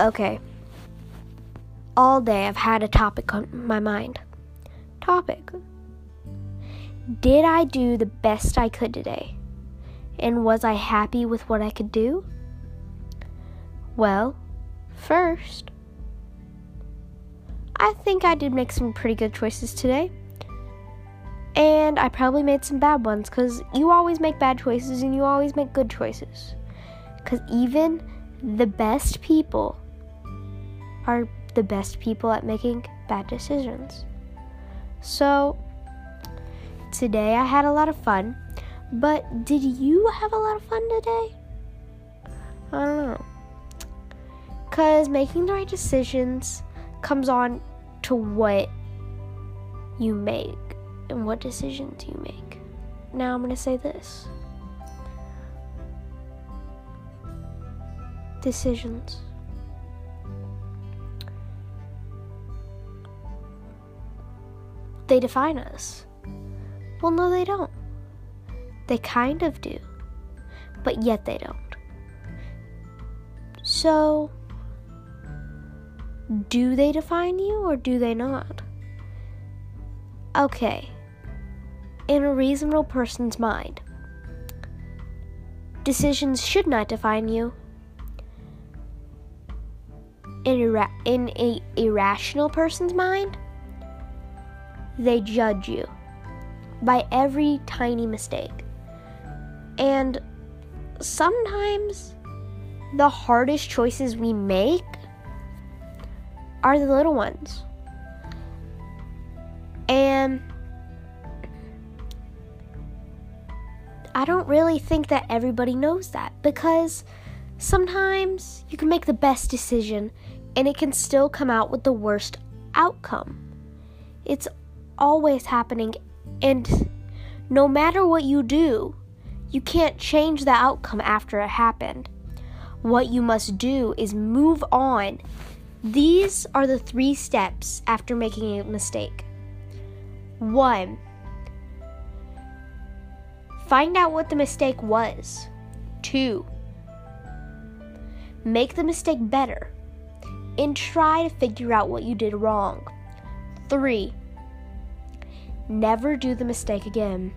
Okay. All day I've had a topic on my mind. Topic. Did I do the best I could today? And was I happy with what I could do? Well, first, I think I did make some pretty good choices today. And I probably made some bad ones because you always make bad choices and you always make good choices. Because even the best people are the best people at making bad decisions. So, today I had a lot of fun, but did you have a lot of fun today? I don't know. Because making the right decisions comes on to what you make and what decisions you make. Now I'm going to say this decisions. They define us. Well, no, they don't. They kind of do, but yet they don't. So, do they define you or do they not? Okay, in a reasonable person's mind, decisions should not define you. In, ira- in a irrational person's mind, they judge you by every tiny mistake. And sometimes the hardest choices we make are the little ones. And I don't really think that everybody knows that because sometimes you can make the best decision and it can still come out with the worst outcome. It's always happening, and no matter what you do, you can't change the outcome after it happened. What you must do is move on. These are the three steps after making a mistake. One, find out what the mistake was. Two, make the mistake better and try to figure out what you did wrong. Three, never do the mistake again.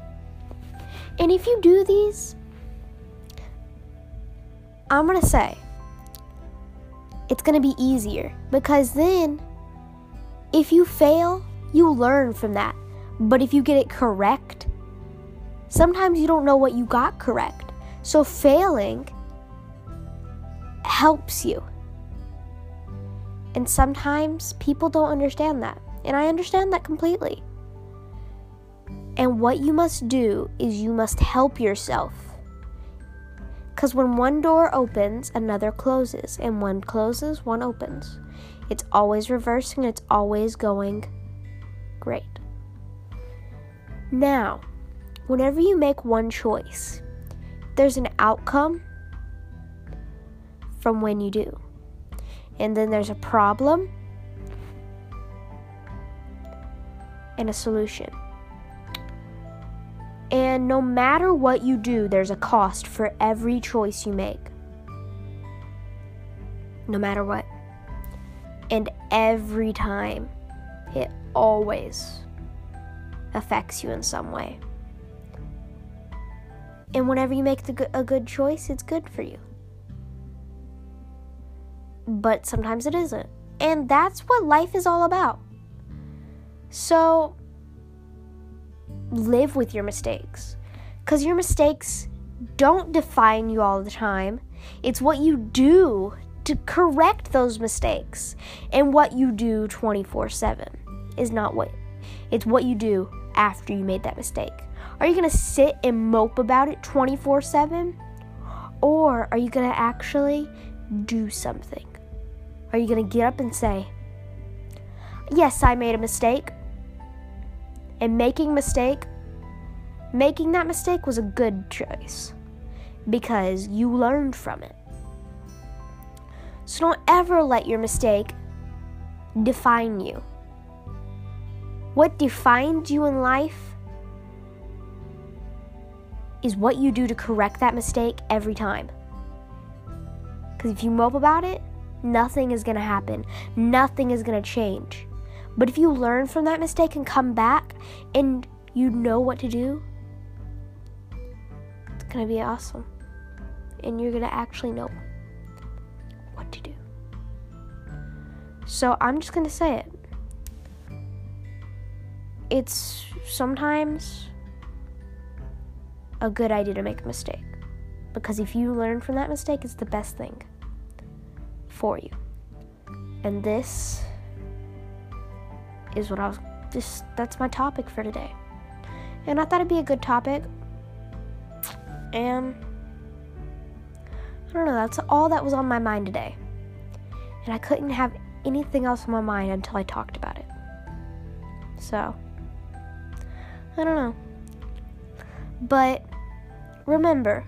And if you do these, I'm going to say it's going to be easier because then if you fail, you learn from that. But if you get it correct, sometimes you don't know what you got correct. So failing helps you. And sometimes people don't understand that. And I understand that completely. And what you must do is you must help yourself. Because when one door opens, another closes. And one closes, one opens. It's always reversing, it's always going great. Now, whenever you make one choice, there's an outcome from when you do. And then there's a problem and a solution. And no matter what you do, there's a cost for every choice you make. No matter what. And every time, it always affects you in some way. And whenever you make the, a good choice, it's good for you. But sometimes it isn't. And that's what life is all about. So, live with your mistakes. Because your mistakes don't define you all the time. It's what you do to correct those mistakes. And what you do 24 7 is not what, it's what you do after you made that mistake. Are you going to sit and mope about it 24 7? Or are you going to actually do something? Are you going to get up and say, Yes, I made a mistake, and making mistake making that mistake was a good choice because you learned from it. So don't ever let your mistake define you. What defines you in life is what you do to correct that mistake every time. Because if you mope about it, nothing is going to happen. Nothing is going to change. But if you learn from that mistake and come back and you know what to do, it's going to be awesome. And you're going to actually know what to do. So I'm just going to say it. It's sometimes a good idea to make a mistake. Because if you learn from that mistake, it's the best thing for you. And this is what I was just that's my topic for today. And I thought it'd be a good topic. And I don't know, that's all that was on my mind today. And I couldn't have anything else on my mind until I talked about it. So, I don't know. But remember,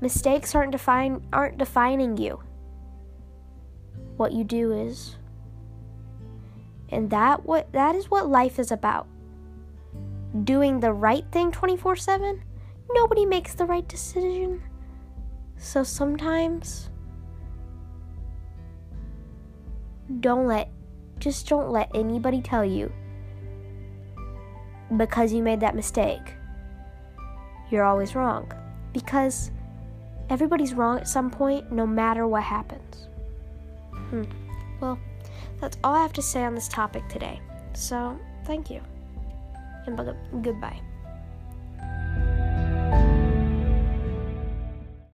mistakes aren't define aren't defining you. What you do is and that what that is what life is about. Doing the right thing 24/7? Nobody makes the right decision. So sometimes don't let just don't let anybody tell you because you made that mistake. You're always wrong because everybody's wrong at some point no matter what happens. Hmm. Well, that's all I have to say on this topic today. So, thank you. And goodbye.